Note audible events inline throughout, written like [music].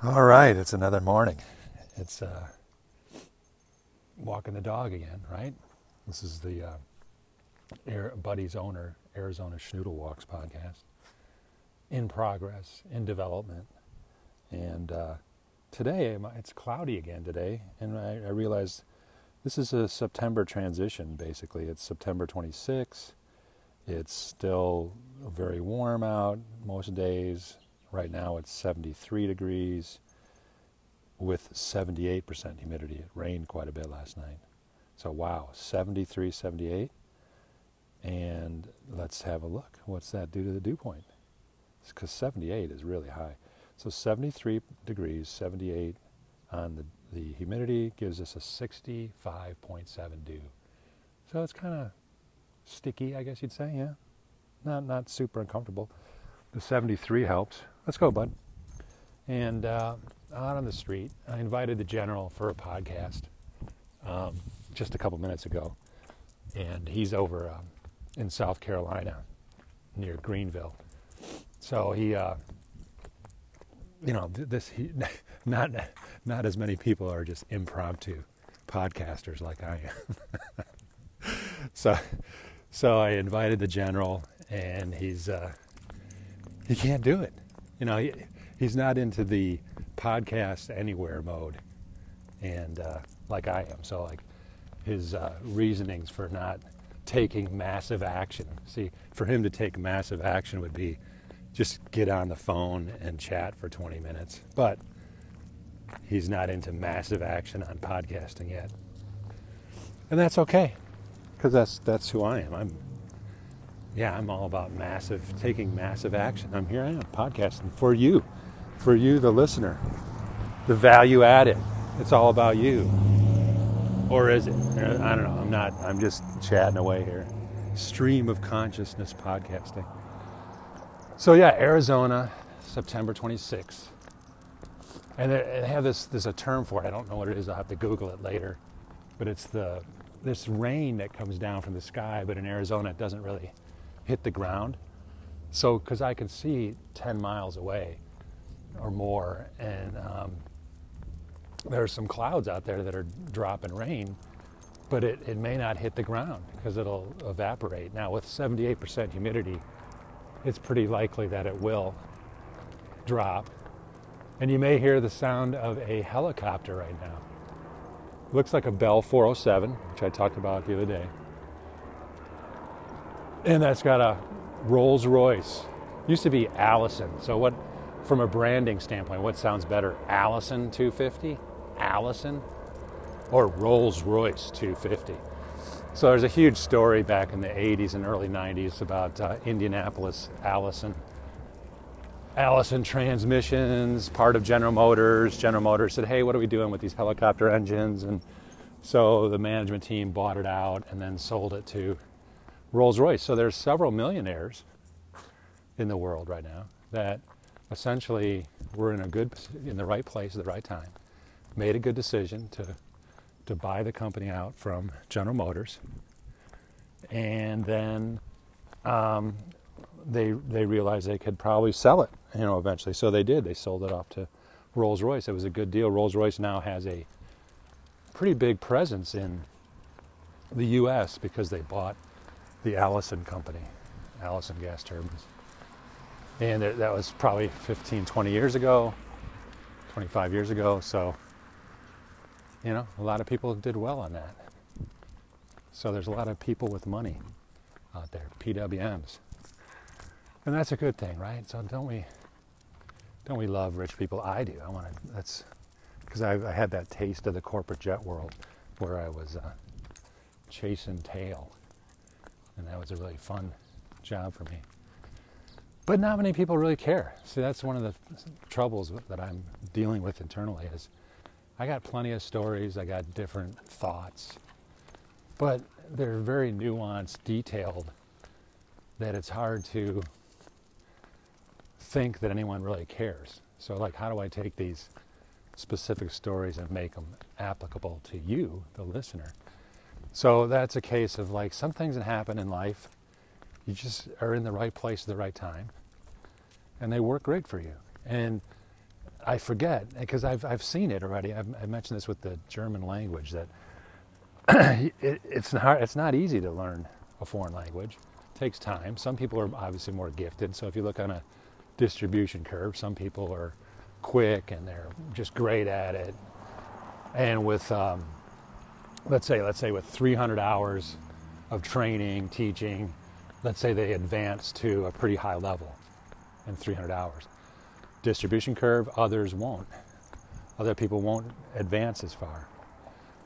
All right, it's another morning. It's uh, walking the dog again, right? This is the uh, Air, Buddy's owner, Arizona Schnoodle Walks podcast. In progress, in development. And uh, today, it's cloudy again today, and I, I realized this is a September transition, basically. It's September 26. It's still very warm out most days, Right now it's 73 degrees with 78% humidity. It rained quite a bit last night. So, wow, 73, 78. And let's have a look. What's that do to the dew point? Because 78 is really high. So, 73 degrees, 78 on the, the humidity gives us a 65.7 dew. So, it's kind of sticky, I guess you'd say, yeah. Not, not super uncomfortable. The 73 helps. Let's go, bud. And uh, out on the street, I invited the general for a podcast um, just a couple minutes ago. And he's over uh, in South Carolina near Greenville. So he, uh, you know, this, he, [laughs] not, not as many people are just impromptu podcasters like I am. [laughs] so, so I invited the general, and he's, uh, he can't do it you know, he, he's not into the podcast anywhere mode, and uh, like I am. So like his uh, reasonings for not taking massive action. See, for him to take massive action would be just get on the phone and chat for 20 minutes. But he's not into massive action on podcasting yet. And that's okay because that's that's who I am. I'm yeah, I'm all about massive, taking massive action. I'm here I am podcasting for you, for you, the listener, the value added. It's all about you. Or is it? I don't know. I'm not, I'm just chatting away here. Stream of consciousness podcasting. So, yeah, Arizona, September 26th. And they have this, there's a term for it. I don't know what it is. I'll have to Google it later. But it's the, this rain that comes down from the sky, but in Arizona it doesn't really hit the ground. So, because I can see 10 miles away or more, and um, there's some clouds out there that are dropping rain, but it, it may not hit the ground because it'll evaporate. Now, with 78% humidity, it's pretty likely that it will drop. And you may hear the sound of a helicopter right now. Looks like a Bell 407, which I talked about the other day and that's got a Rolls Royce. Used to be Allison. So what, from a branding standpoint, what sounds better, Allison 250, Allison, or Rolls Royce 250? So there's a huge story back in the 80s and early 90s about uh, Indianapolis Allison. Allison Transmissions, part of General Motors. General Motors said, "Hey, what are we doing with these helicopter engines?" And so the management team bought it out and then sold it to Rolls Royce. So there's several millionaires in the world right now that essentially were in a good, in the right place at the right time, made a good decision to to buy the company out from General Motors, and then um, they they realized they could probably sell it, you know, eventually. So they did. They sold it off to Rolls Royce. It was a good deal. Rolls Royce now has a pretty big presence in the U.S. because they bought the Allison Company, Allison Gas Turbines. And that was probably 15, 20 years ago, 25 years ago. So, you know, a lot of people did well on that. So there's a lot of people with money out there, PWMs. And that's a good thing, right? So don't we don't we love rich people? I do. I want to. That's because I, I, had that taste of the corporate jet world where I was uh, chasing tail and that was a really fun job for me. But not many people really care. See, that's one of the troubles that I'm dealing with internally is I got plenty of stories, I got different thoughts, but they're very nuanced, detailed, that it's hard to think that anyone really cares. So, like, how do I take these specific stories and make them applicable to you, the listener? So that's a case of like some things that happen in life, you just are in the right place at the right time, and they work great for you. And I forget because I've, I've seen it already. I've, I mentioned this with the German language that [clears throat] it, it's, not, it's not easy to learn a foreign language. It takes time. Some people are obviously more gifted. So if you look on a distribution curve, some people are quick and they're just great at it. And with, um, let's say, let's say with 300 hours of training, teaching, let's say they advance to a pretty high level in 300 hours. Distribution curve, others won't. Other people won't advance as far.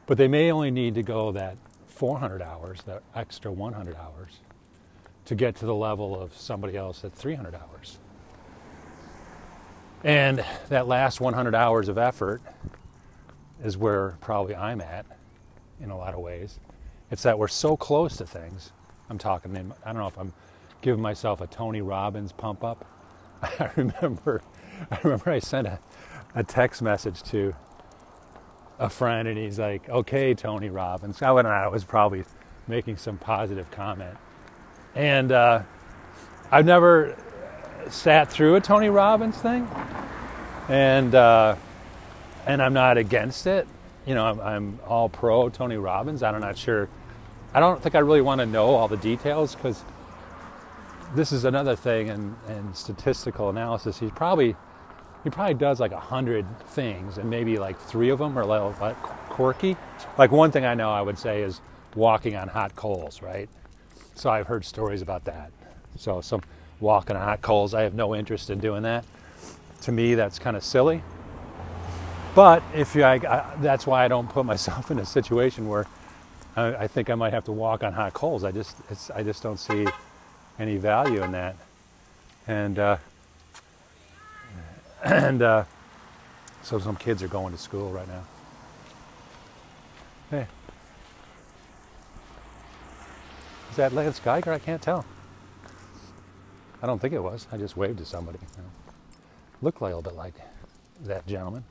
But they may only need to go that 400 hours, that extra 100 hours, to get to the level of somebody else at 300 hours. And that last 100 hours of effort is where probably I'm at in a lot of ways. It's that we're so close to things. I'm talking, I don't know if I'm giving myself a Tony Robbins pump up. [laughs] I remember, I remember I sent a, a text message to a friend and he's like, okay, Tony Robbins. I, went, I was probably making some positive comment. And uh, I've never sat through a Tony Robbins thing, and uh, and I'm not against it. You know, I'm, I'm, all pro Tony Robbins. I'm not sure. I don't think I really want to know all the details because this is another thing in, in statistical analysis. He's probably he probably does like a hundred things, and maybe like three of them are like quirky. Like one thing I know I would say is walking on hot coals, right? So I've heard stories about that. So some walking on hot coals. I have no interest in doing that. To me, that's kind of silly. But if you, I, I, that's why I don't put myself [laughs] in a situation where I, I think I might have to walk on hot coals. I just, I just don't see any value in that. And uh, [clears throat] and uh, so some kids are going to school right now. Hey, is that Lance Geiger? I can't tell. I don't think it was. I just waved to somebody. Looked a little bit like that gentleman.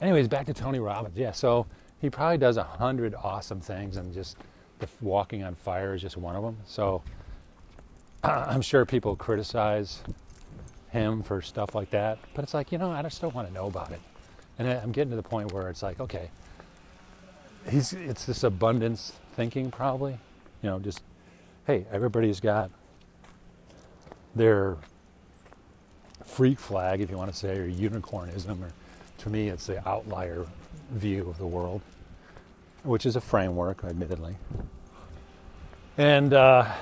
Anyways, back to Tony Robbins. Yeah, so he probably does a hundred awesome things, and just the walking on fire is just one of them. So [clears throat] I'm sure people criticize him for stuff like that, but it's like you know I just don't want to know about it. And I'm getting to the point where it's like, okay, he's it's this abundance thinking probably, you know, just hey, everybody's got their freak flag, if you want to say, or unicornism, or to me, it's the outlier view of the world, which is a framework, admittedly. And uh,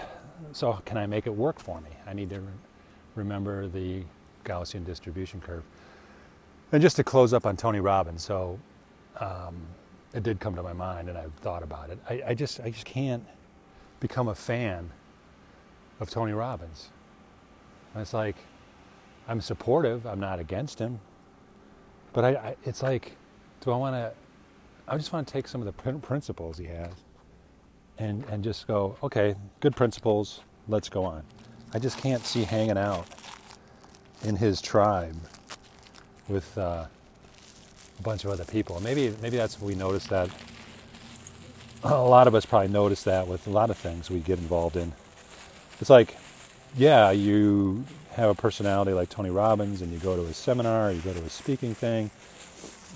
so, can I make it work for me? I need to re- remember the Gaussian distribution curve. And just to close up on Tony Robbins, so um, it did come to my mind, and I've thought about it. I, I just, I just can't become a fan of Tony Robbins. And it's like, I'm supportive, I'm not against him. But I, I it's like, do I want to, I just want to take some of the principles he has and, and just go, okay, good principles, let's go on. I just can't see hanging out in his tribe with uh, a bunch of other people. Maybe maybe that's we noticed that. A lot of us probably notice that with a lot of things we get involved in. It's like yeah, you have a personality like Tony Robbins and you go to a seminar, you go to a speaking thing,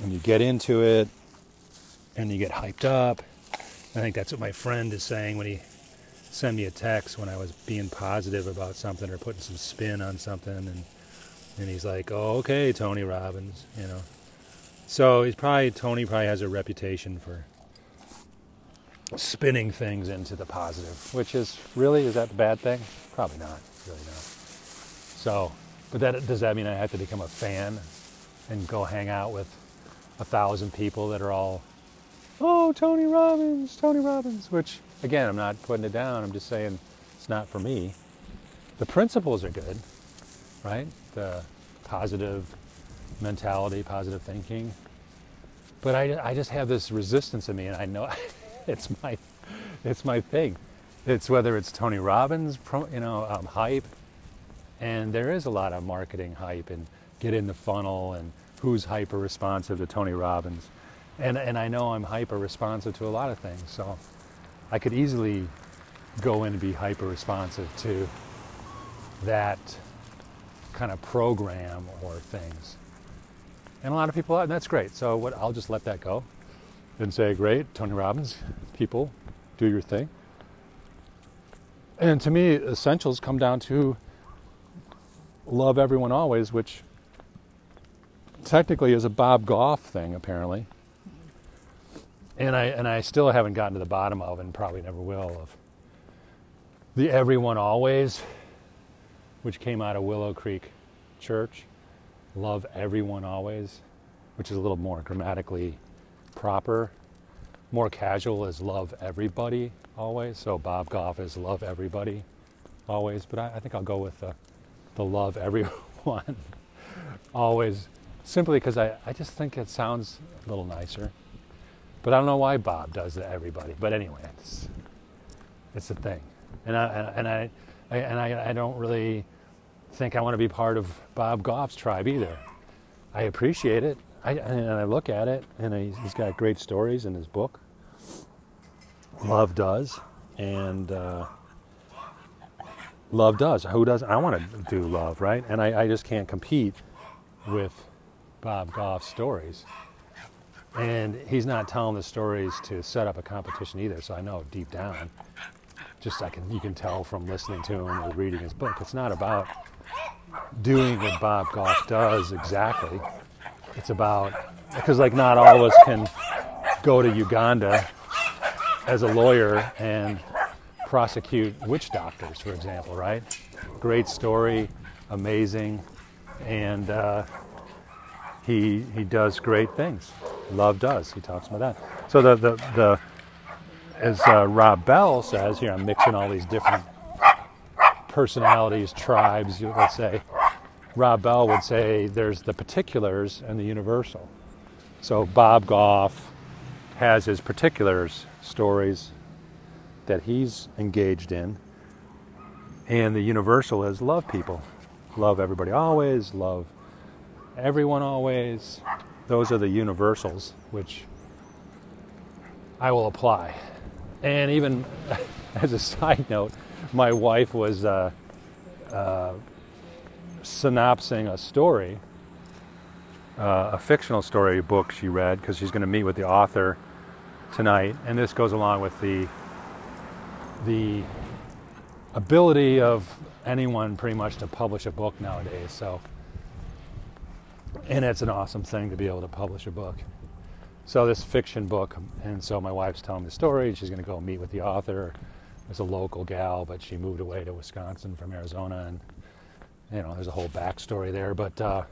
and you get into it and you get hyped up. I think that's what my friend is saying when he sent me a text when I was being positive about something or putting some spin on something and and he's like, "Oh, okay, Tony Robbins," you know. So he's probably Tony probably has a reputation for spinning things into the positive, which is really is that the bad thing? Probably not, really not. So, but that does that mean I have to become a fan and go hang out with a thousand people that are all, oh Tony Robbins, Tony Robbins? Which again, I'm not putting it down. I'm just saying it's not for me. The principles are good, right? The positive mentality, positive thinking. But I, I just have this resistance in me, and I know [laughs] it's my, it's my thing. It's whether it's Tony Robbins, you know, um, hype, and there is a lot of marketing hype and get in the funnel and who's hyper responsive to Tony Robbins. And, and I know I'm hyper responsive to a lot of things, so I could easily go in and be hyper responsive to that kind of program or things. And a lot of people, and that's great. So what, I'll just let that go and say, great, Tony Robbins, people, do your thing. And to me, essentials come down to love everyone always, which technically is a Bob Goff thing, apparently. And I and I still haven't gotten to the bottom of, and probably never will, of the everyone always, which came out of Willow Creek Church. Love everyone always, which is a little more grammatically proper. More casual is love everybody always. So Bob Goff is love everybody always. But I, I think I'll go with the, the love everyone always simply because I, I just think it sounds a little nicer. But I don't know why Bob does everybody. But anyway, it's it's a thing, and I and I, I and I, I don't really think I want to be part of Bob Goff's tribe either. I appreciate it. I, and I look at it, and he's got great stories in his book. Love does, and uh, love does. Who does? I want to do love, right? And I, I just can't compete with Bob Goff's stories. And he's not telling the stories to set up a competition either. So I know deep down, just I can you can tell from listening to him or reading his book, it's not about doing what Bob Goff does exactly. It's about because like not all of us can go to Uganda as a lawyer and prosecute witch doctors, for example, right? Great story, amazing, and uh, he he does great things. Love does. He talks about that. So the the, the as uh, Rob Bell says here, I'm mixing all these different personalities, tribes. Let's say Rob Bell would say there's the particulars and the universal. So Bob Goff has his particulars stories that he's engaged in, and the universal is love people, love everybody always, love everyone always. Those are the universals, which I will apply. And even [laughs] as a side note, my wife was uh, uh, synopsing a story, uh, a fictional story book she read, because she's going to meet with the author tonight. And this goes along with the the ability of anyone pretty much to publish a book nowadays. So and it's an awesome thing to be able to publish a book. So this fiction book, and so my wife's telling the story. And she's going to go meet with the author. It's a local gal, but she moved away to Wisconsin from Arizona, and you know there's a whole backstory there. But uh,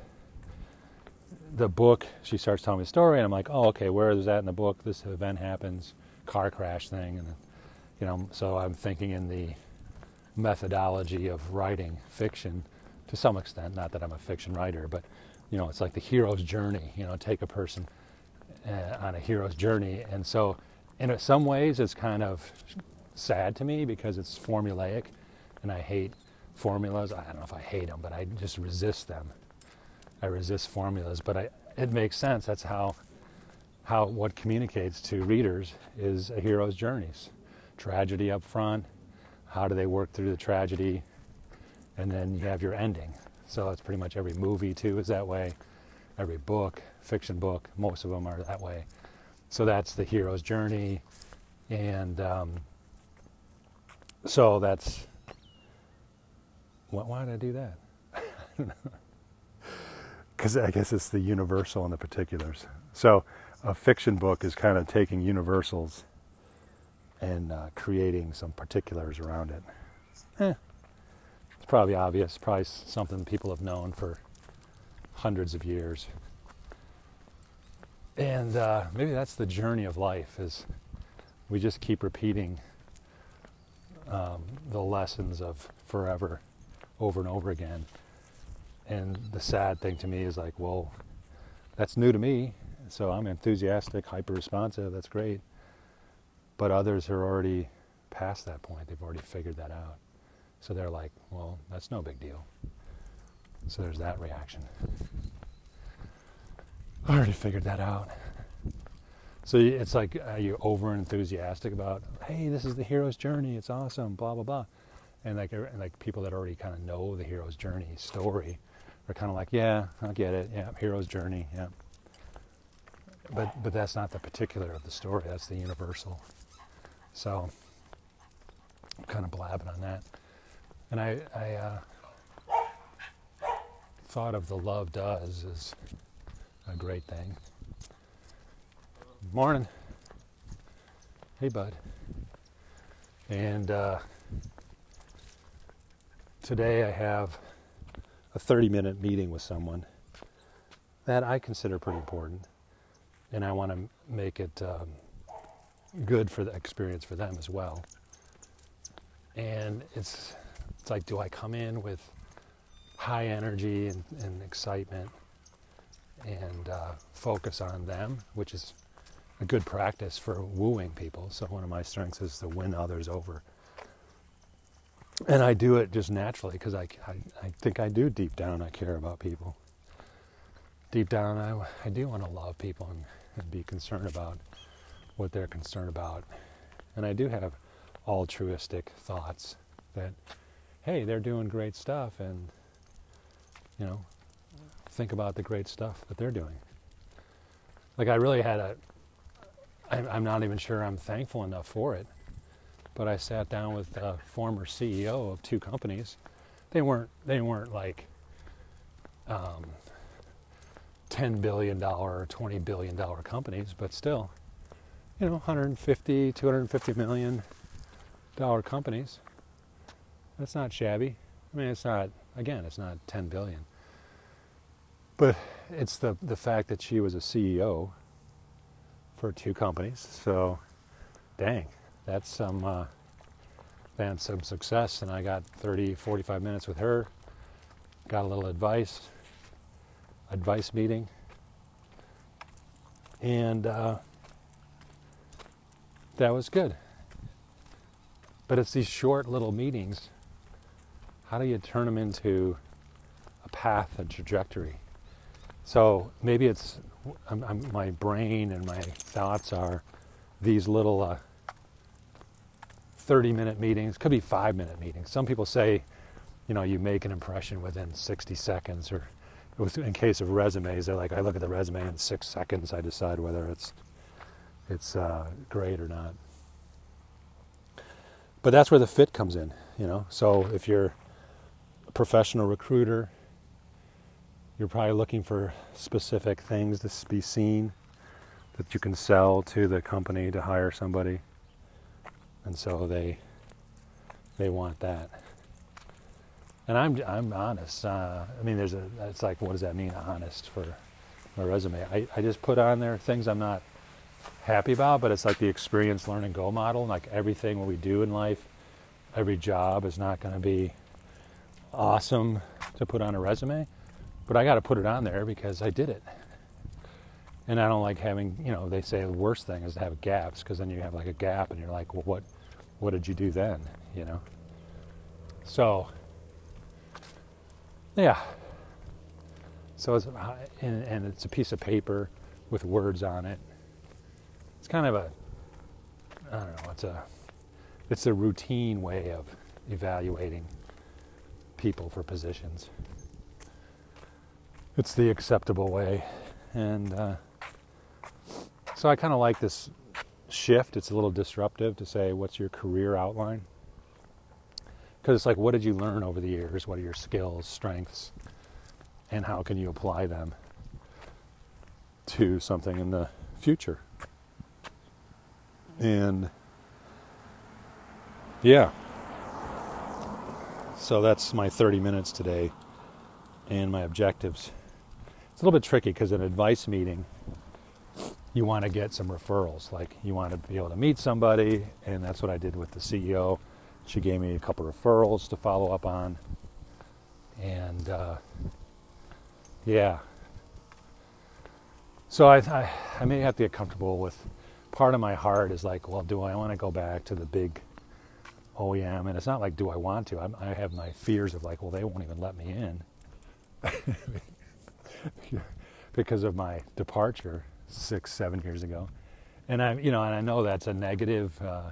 the book, she starts telling me the story, and I'm like, oh, okay, where is that in the book? This event happens, car crash thing, and you know, so I'm thinking in the methodology of writing fiction to some extent. Not that I'm a fiction writer, but you know, it's like the hero's journey. You know, take a person uh, on a hero's journey, and so in some ways, it's kind of sad to me because it's formulaic, and I hate formulas. I don't know if I hate them, but I just resist them. I resist formulas, but I, it makes sense. That's how how what communicates to readers is a hero's journeys. Tragedy up front, how do they work through the tragedy, and then you have your ending. So that's pretty much every movie too is that way, every book, fiction book, most of them are that way. So that's the hero's journey, and um, so that's why did I do that? [laughs] Because I guess it's the universal and the particulars. So a fiction book is kind of taking universals and uh, creating some particulars around it. Eh, probably obvious, probably something people have known for hundreds of years. And uh, maybe that's the journey of life is we just keep repeating um, the lessons of forever over and over again. And the sad thing to me is like, well, that's new to me. So I'm enthusiastic, hyper responsive, that's great. But others are already past that point. They've already figured that out. So they're like, well, that's no big deal. So there's that reaction. I already figured that out. So it's like, are you over enthusiastic about, hey, this is the hero's journey, it's awesome, blah, blah, blah. And like, er, and like people that already kind of know the hero's journey story are kind of like, yeah, I get it. Yeah, hero's journey. Yeah. But but that's not the particular of the story. That's the universal. So I'm kind of blabbing on that. And I I uh, thought of the love does as a great thing. Morning. Hey, bud. And uh, today I have a 30 minute meeting with someone that I consider pretty important. And I want to make it um, good for the experience for them as well. And it's, it's like, do I come in with high energy and, and excitement and uh, focus on them, which is a good practice for wooing people. So one of my strengths is to win others over. And I do it just naturally because I, I, I, think I do deep down, I care about people. Deep down, I, I do want to love people and, and be concerned about what they're concerned about. And I do have altruistic thoughts that, hey, they're doing great stuff and, you know, think about the great stuff that they're doing. Like I really had a, I'm not even sure I'm thankful enough for it, but I sat down with the former CEO of two companies. They weren't they weren't like um, ten billion dollar or twenty billion dollar companies, but still, you know, 150, 250 million dollar companies. That's not shabby. I mean, it's not again, it's not 10 billion. But it's the the fact that she was a CEO for two companies. So, dang, that's some uh, that's some success. And I got 30, 45 minutes with her. Got a little advice, advice meeting, and uh, that was good. But it's these short little meetings. How do you turn them into a path, a trajectory? So maybe it's I'm, I'm, my brain and my thoughts are these little uh, 30 minute meetings, could be five minute meetings. Some people say, you know, you make an impression within 60 seconds, or in case of resumes, they're like, I look at the resume in six seconds, I decide whether it's it's uh, great or not. But that's where the fit comes in, you know. So if you're a professional recruiter, you're probably looking for specific things to be seen that you can sell to the company to hire somebody. And so they they want that. And I'm I'm honest. Uh, I mean, there's a. It's like, what does that mean? Honest for my resume. I, I just put on there things I'm not happy about, but it's like the experience, learn, and go model. Like everything we do in life, every job is not going to be awesome to put on a resume. But I got to put it on there because I did it. And I don't like having, you know, they say the worst thing is to have gaps because then you have like a gap and you're like, well, what, what did you do then? You know? So, yeah. So it's, uh, and, and it's a piece of paper with words on it. It's kind of a, I don't know, it's a, it's a routine way of evaluating people for positions it's the acceptable way. And uh, so I kind of like this shift. It's a little disruptive to say, what's your career outline? Because it's like, what did you learn over the years? What are your skills, strengths, and how can you apply them to something in the future? And yeah. So that's my 30 minutes today and my objectives. It's a little bit tricky because an advice meeting, you want to get some referrals. Like you want to be able to meet somebody, and that's what I did with the CEO. She gave me a couple referrals to follow up on, and uh, yeah. So I, I, I may have to get comfortable with. Part of my heart is like, well, do I want to go back to the big OEM? And it's not like, do I want to? I'm, I have my fears of like, well, they won't even let me in. [laughs] because of my departure six, seven years ago. And I, you know, and I know that's a negative uh,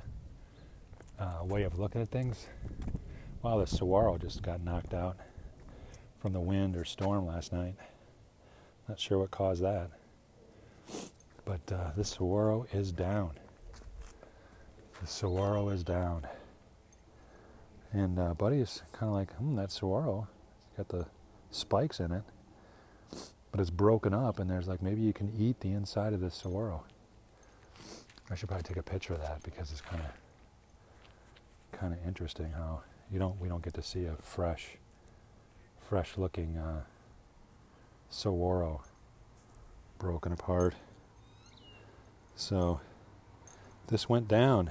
uh, way of looking at things. Wow, the saguaro just got knocked out from the wind or storm last night. Not sure what caused that. But uh, this saguaro is down. The saguaro is down. And uh, Buddy is kind of like, hmm, that saguaro. It's got the spikes in it. But it's broken up, and there's like, maybe you can eat the inside of this saguaro. I should probably take a picture of that because it's kind of kind of interesting how you don't we don't get to see a fresh fresh looking uh, saguaro broken apart. So this went down.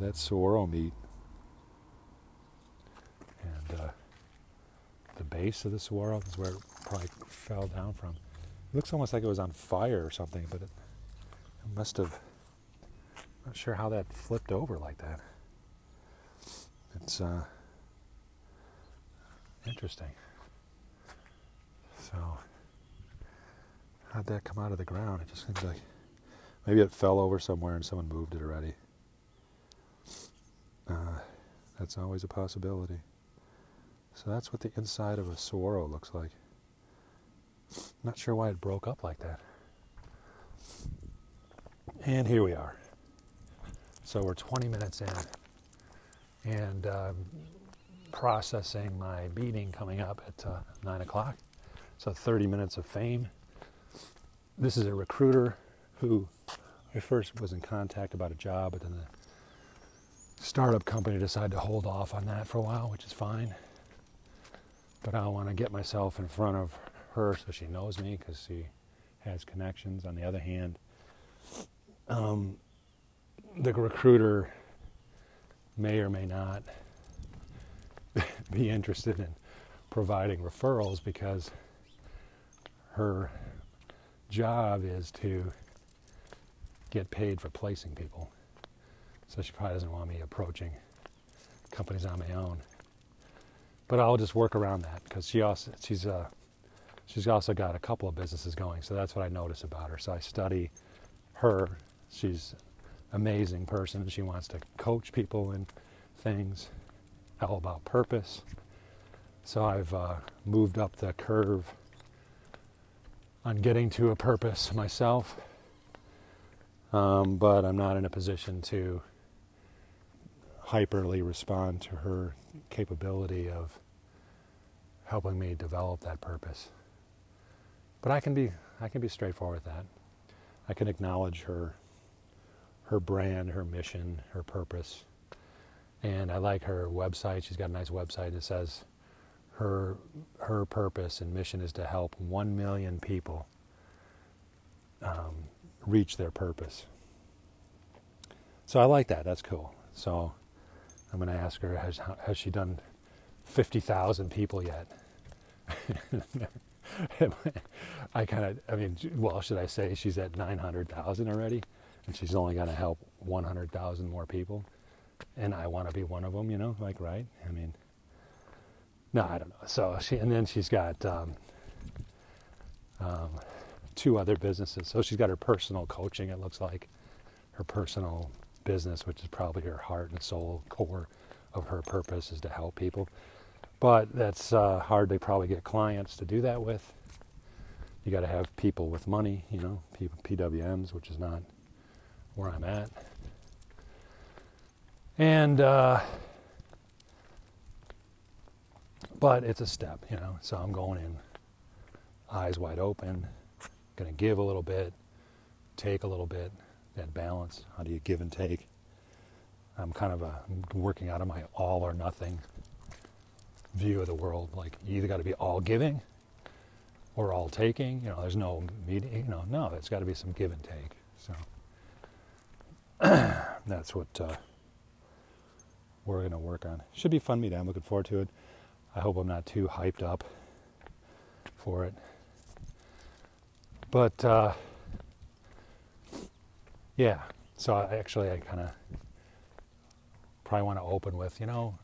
That saguaro meat. And uh, the base of the saguaro is where it probably fell down from. It looks almost like it was on fire or something, but it, it must have. I'm Not sure how that flipped over like that. It's uh, interesting. So, how'd that come out of the ground? It just seems like maybe it fell over somewhere and someone moved it already. Uh, that's always a possibility. So that's what the inside of a saguaro looks like. Not sure why it broke up like that. And here we are. So we're 20 minutes in and um, processing my beating coming up at uh, 9 o'clock. So 30 minutes of fame. This is a recruiter who I first was in contact about a job, but then the startup company decided to hold off on that for a while, which is fine. But I want to get myself in front of her so she knows me because she has connections. On the other hand, um, the recruiter may or may not [laughs] be interested in providing referrals because her job is to get paid for placing people. So she probably doesn't want me approaching companies on my own. But I'll just work around that because she also she's uh, she's also got a couple of businesses going. So that's what I notice about her. So I study her she's amazing person. She wants to coach people in things, all about purpose. So I've uh, moved up the curve on getting to a purpose myself, um, but I'm not in a position to hyperly respond to her capability of helping me develop that purpose. But I can be I can be straightforward with that. I can acknowledge her her brand, her mission, her purpose. And I like her website. She's got a nice website that says her her purpose and mission is to help one million people um, reach their purpose. So I like that. That's cool. So I'm going to ask her: Has has she done fifty thousand people yet? [laughs] I kind of, I mean, well, should I say she's at nine hundred thousand already? and she's only going to help 100,000 more people, and I want to be one of them, you know, like, right? I mean, no, I don't know. So she, and then she's got um, um, two other businesses. So she's got her personal coaching, it looks like, her personal business, which is probably her heart and soul core of her purpose is to help people. But that's uh, hard to probably get clients to do that with. You got to have people with money, you know, PWMs, which is not where I'm at. And, uh, but it's a step, you know, so I'm going in eyes wide open, going to give a little bit, take a little bit, that balance. How do you give and take? I'm kind of working out of my all or nothing view of the world. Like you either got to be all giving or all taking. You know, there's no. You know, no, it's got to be some give and take. So. [clears throat] that's what uh, we're going to work on. Should be fun meeting. I'm looking forward to it. I hope I'm not too hyped up for it. But uh, yeah, so I, actually, I kind of probably want to open with, you know,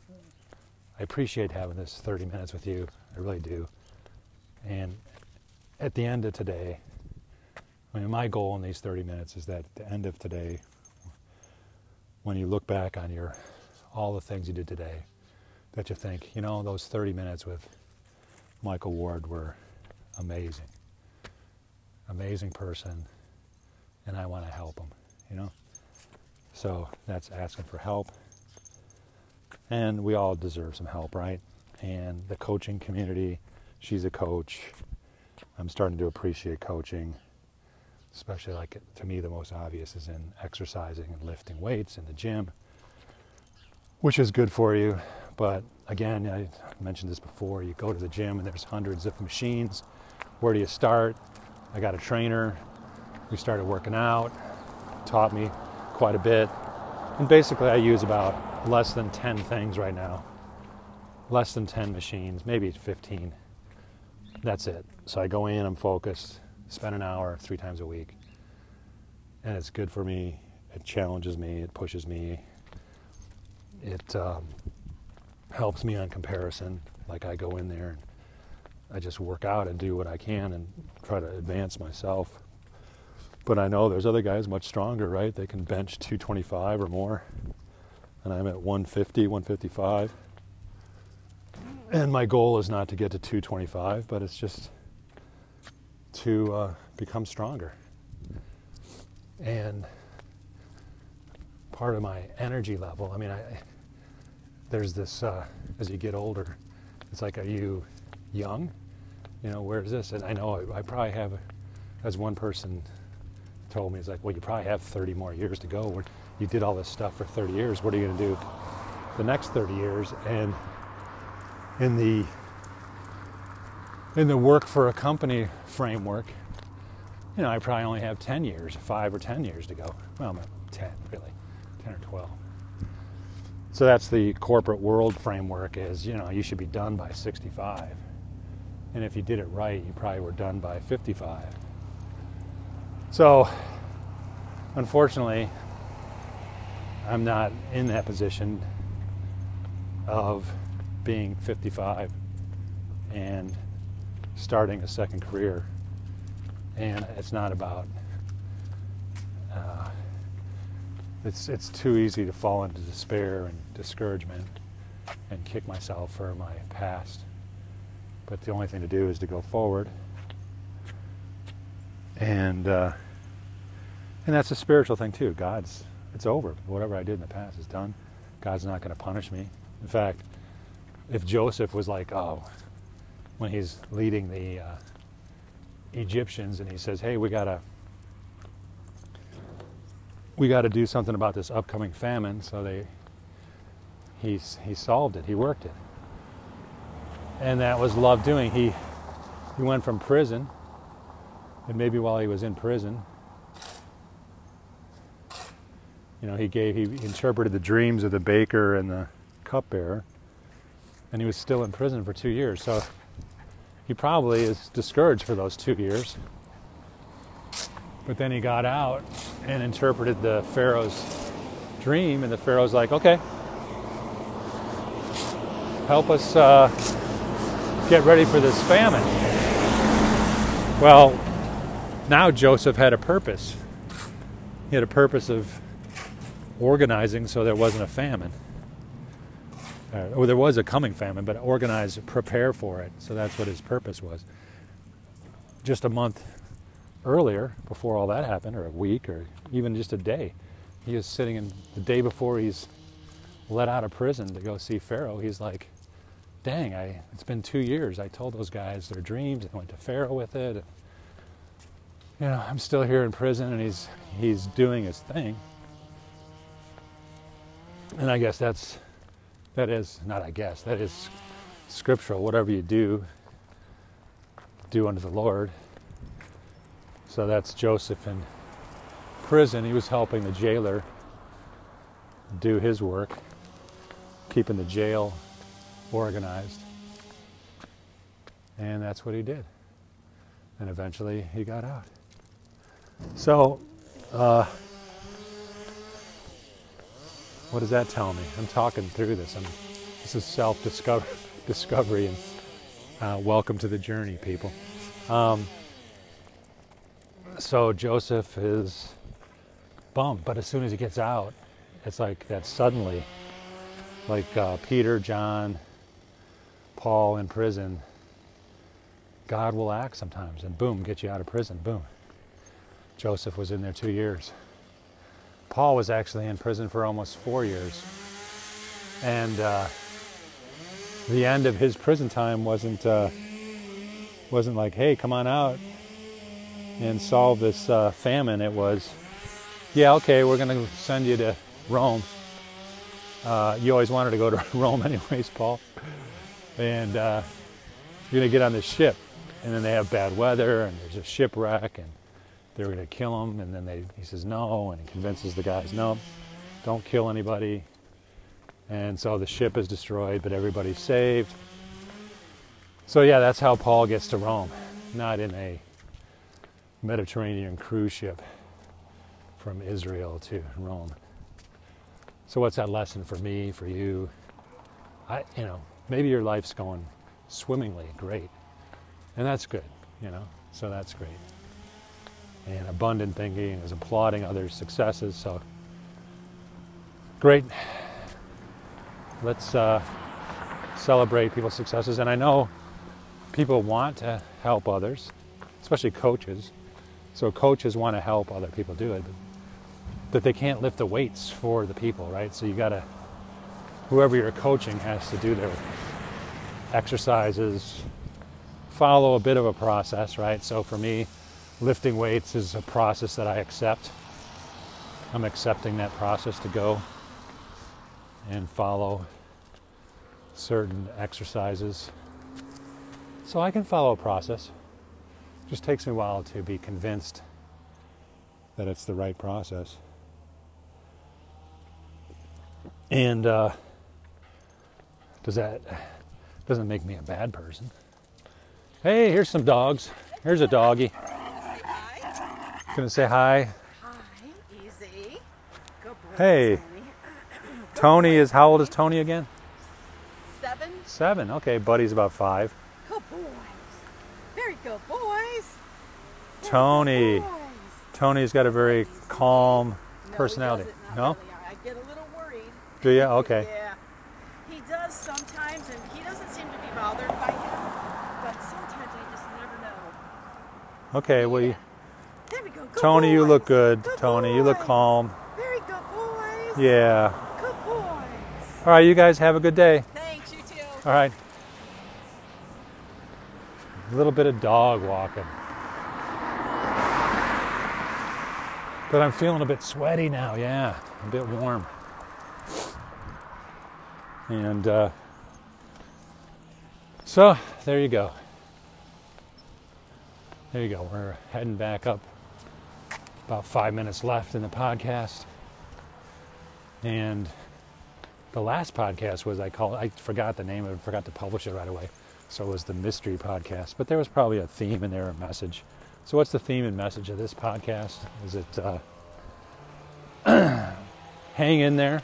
I appreciate having this 30 minutes with you. I really do. And at the end of today, I mean, my goal in these 30 minutes is that at the end of today, when you look back on your all the things you did today that you think, you know, those 30 minutes with Michael Ward were amazing. Amazing person, and I want to help him, you know? So that's asking for help. And we all deserve some help, right? And the coaching community, she's a coach. I'm starting to appreciate coaching, especially like to me, the most obvious is in exercising and lifting weights in the gym, which is good for you. But again, I mentioned this before you go to the gym and there's hundreds of machines. Where do you start? I got a trainer. We started working out, taught me quite a bit. And basically, I use about less than 10 things right now. Less than 10 machines, maybe 15. That's it. So I go in, I'm focused, spend an hour three times a week. And it's good for me. It challenges me, it pushes me. It um, helps me on comparison. Like I go in there I just work out and do what I can and try to advance myself. But I know there's other guys much stronger, right? They can bench 225 or more. And I'm at 150, 155. And my goal is not to get to 225, but it's just to uh, become stronger. And part of my energy level, I mean, I, there's this, uh, as you get older, it's like, are you young? You know, where is this? And I know I, I probably have, as one person told me, it's like, well, you probably have 30 more years to go. You did all this stuff for 30 years. What are you going to do the next 30 years? And in the in the work for a company framework, you know, I probably only have 10 years, five or 10 years to go. Well, not 10, really, 10 or 12. So that's the corporate world framework is, you know, you should be done by 65. And if you did it right, you probably were done by 55. So, unfortunately, I'm not in that position of being 55 and starting a second career. And it's not about, uh, it's, it's too easy to fall into despair and discouragement and kick myself for my past. But the only thing to do is to go forward and uh, and that's a spiritual thing too. God's, it's over. Whatever I did in the past is done. God's not going to punish me. In fact, if Joseph was like, oh, when he's leading the uh, Egyptians and he says, hey, we got to we got to do something about this upcoming famine. So they, he, he solved it. He worked it. And that was love doing. He, he went from prison, and maybe while he was in prison, you know, he gave, he interpreted the dreams of the baker and the cupbearer, and he was still in prison for two years. So he probably is discouraged for those two years. But then he got out and interpreted the Pharaoh's dream, and the Pharaoh's like, okay, help us uh, get ready for this famine. Well, now Joseph had a purpose. He had a purpose of organizing so there wasn't a famine. Uh, or there was a coming famine, but organize, prepare for it. So that's what his purpose was. Just a month earlier, before all that happened, or a week, or even just a day, he was sitting in the day before he's let out of prison to go see Pharaoh. He's like, "Dang, I it's been two years. I told those guys their dreams and went to Pharaoh with it. You know, I'm still here in prison, and he's he's doing his thing." And I guess that's that is not I guess that is scriptural. Whatever you do, do unto the Lord. So that's Joseph in prison. He was helping the jailer do his work, keeping the jail organized. And that's what he did. And eventually he got out. So, uh, what does that tell me? I'm talking through this. I'm, this is self [laughs] discovery and uh, welcome to the journey, people. Um, so Joseph is bummed, but as soon as he gets out, it's like that suddenly, like uh, Peter, John, Paul in prison, God will act sometimes and boom, get you out of prison. Boom. Joseph was in there two years. Paul was actually in prison for almost four years. And uh, the end of his prison time wasn't uh, wasn't like, hey, come on out and solve this uh, famine. It was, yeah, okay, we're going to send you to Rome. Uh, you always wanted to go to [laughs] Rome, anyways, Paul. And uh, you're going to get on this ship. And then they have bad weather, and there's a shipwreck, and they're going to kill him. And then they, he says no, and he convinces the guys, no, don't kill anybody. And so the ship is destroyed, but everybody's saved. So, yeah, that's how Paul gets to Rome, not in a Mediterranean cruise ship from Israel to Rome. So, what's that lesson for me, for you? I, you know, maybe your life's going swimmingly great, and that's good, you know, so that's great. And abundant thinking is applauding others' successes, so great let's uh, celebrate people's successes. And I know people want to help others, especially coaches. So coaches want to help other people do it, but they can't lift the weights for the people, right? So you got to, whoever you're coaching has to do their exercises, follow a bit of a process, right? So for me, lifting weights is a process that I accept. I'm accepting that process to go and follow certain exercises. So I can follow a process. It just takes me a while to be convinced that it's the right process. And uh, does that doesn't make me a bad person? Hey, here's some dogs. Here's a doggy. Gonna say hi. Hi, easy. Good boy. Hey. Tony is how old is Tony again? Seven. Seven. Okay, Buddy's about five. Good boys. Very good boys. Very Tony. good boys. Tony's got a very calm No, personality. No? really. I I get a little worried. Do you? Okay. Yeah. He does sometimes, and he doesn't seem to be bothered by him. But sometimes I just never Okay. Well, you, Yeah. There we go. Good Tony, you look good. Good Tony, you look calm. Very good boys. Yeah. Good boys. All right. You guys have a good day. Thanks, you too. All right. A little bit of dog walking. But I'm feeling a bit sweaty now. Yeah, a bit warm. And uh, so there you go. There you go. We're heading back up. About five minutes left in the podcast. And the last podcast was I called I forgot the name it, forgot to publish it right away. So it was the mystery podcast. But there was probably a theme in there, a message. So what's the theme and message of this podcast? Is it uh, [clears throat] hang in there?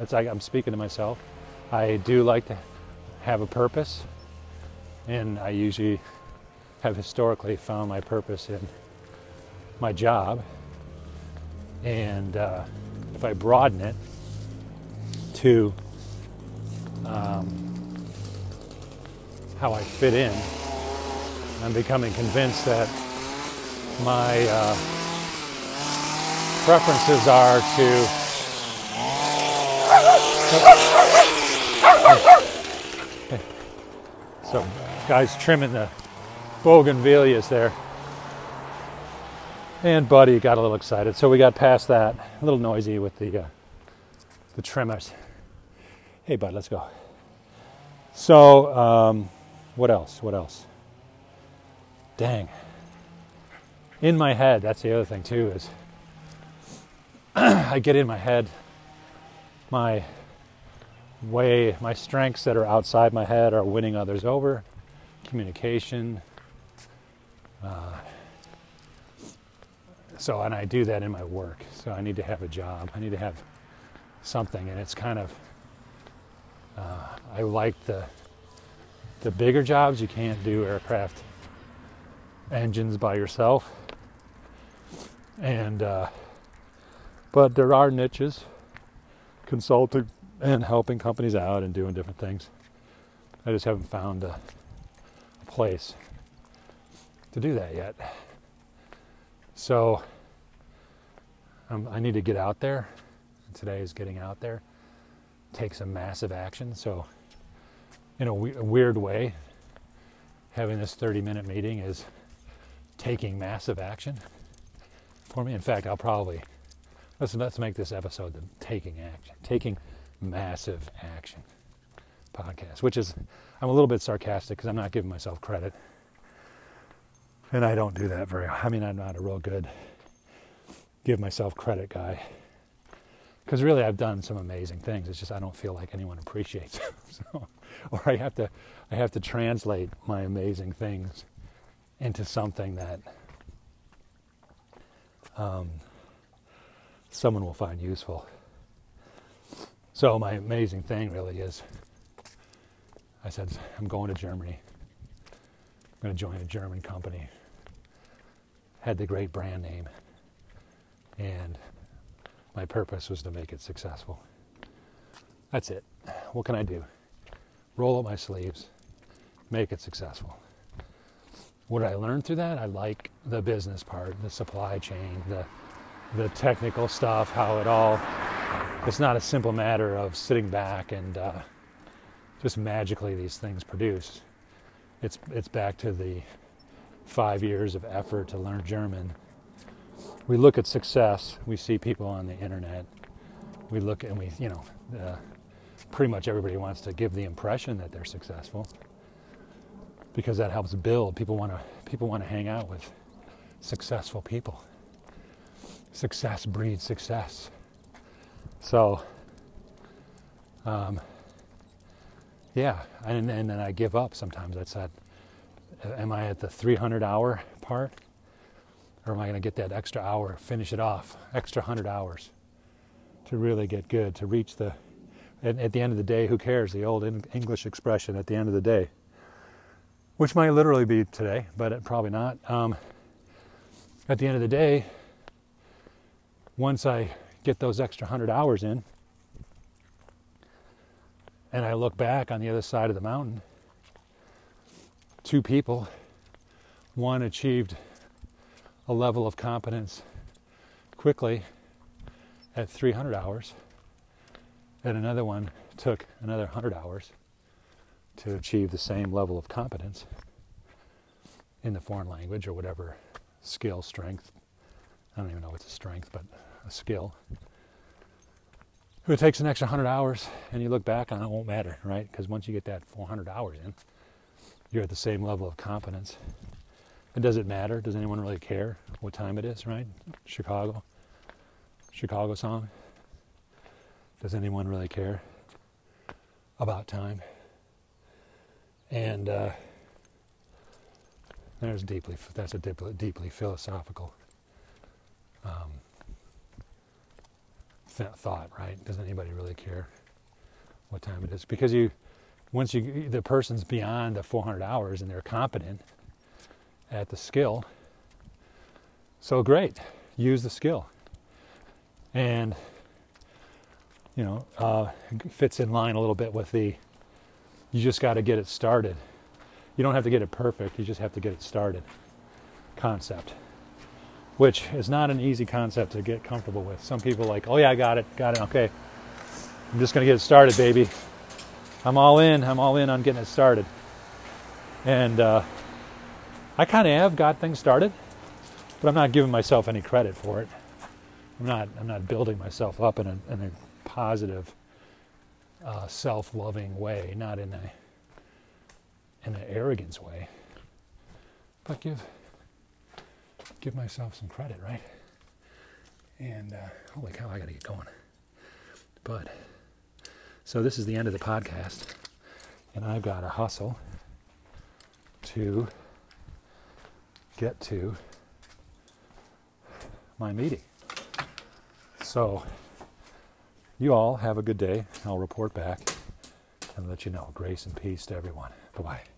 It's like I'm speaking to myself. I do like to have a purpose, and I usually have historically found my purpose in my job. And uh, if I broaden it to um, how I fit in, I'm becoming convinced that my uh, preferences are to [laughs] so guys trimming the bougainvilleas there. And buddy got a little excited so we got past that. A little noisy with the uh, the trimmers hey bud let's go. So um, what else? What else? Dang. In my head that's the other thing too is [clears throat] i get in my head my way my strengths that are outside my head are winning others over. Communication uh, so and i do that in my work. So i need to have a job. I need to have something. And it's kind of uh, i like the the bigger jobs. You can't do aircraft engines by yourself. And uh, but there are niches consulting and helping companies out and doing different things. I just haven't found a, a place to do that yet. So um, I need to get out there. Today is getting out there. Take some massive action. So, in a, we- a weird way, having this 30 minute meeting is taking massive action for me. In fact, I'll probably let's let's make this episode the taking action, taking massive action podcast, which is I'm a little bit sarcastic because I'm not giving myself credit, and I don't do that very. I mean, I'm not a real good give myself credit guy because really I've done some amazing things. It's just I don't feel like anyone appreciates [laughs] them. so, or I have to I have to translate my amazing things into something that um, someone will find useful. So my amazing thing really is I said I'm going to Germany. Going to join a German company. Had the great brand name. And my purpose was to make it successful. That's it. What can I do? Roll up my sleeves, make it successful. What did I learn through that? I like the business part, the supply chain, the the technical stuff, how it all. It's not a simple matter of sitting back and uh, just magically these things produce. It's it's back to the five years of effort to learn German. We look at success. We see people on the internet. We look and we, you know, uh, pretty much everybody wants to give the impression that they're successful because that helps build. People want to people want to hang out with successful people. Success breeds success. So, um, yeah, and, and then I give up sometimes. I said, am I at the 300 hour part? Or am I going to get that extra hour, finish it off, extra 100 hours to really get good, to reach the, at, at the end of the day, who cares? The old English expression, at the end of the day which might literally be today, but probably not. Um, at the end of the day, once I get those extra 100 hours in, and I look back on the other side of the mountain, two people, one achieved a level of competence quickly at 300 hours, and another one took another 100 hours to achieve the same level of competence in the foreign language or whatever skill, strength. I don't even know what's a strength, but a skill. It takes an extra 100 hours and you look back on it, it won't matter, right? Because once you get that 400 hours in, you're at the same level of competence. And does it matter? Does anyone really care what time it is, right? Chicago. Chicago song. Does anyone really care about time? And uh, there's deeply that's a deeply, deeply philosophical um, th- thought, right? Does anybody really care what time it is? Because you, once you the person's beyond the 400 hours and they're competent at the skill, so great, use the skill, and you know uh, fits in line a little bit with the you just got to get it started. You don't have to get it perfect, you just have to get it started. Concept. Which is not an easy concept to get comfortable with. Some people like, oh yeah, I got it, got it, okay. I'm just going to get it started, baby. I'm all in, I'm all in on getting it started. And uh, I kind of have got things started, but I'm not giving myself any credit for it. I'm not, I'm not building myself up in a, in a positive uh, self-loving way, not in a in an arrogance way, but give give myself some credit, right? And uh, holy cow, I got to get going. But so this is the end of the podcast, and I've got to hustle to get to my meeting. So you all have a good day. I'll report back and let you know. Grace and peace to everyone. Bye bye.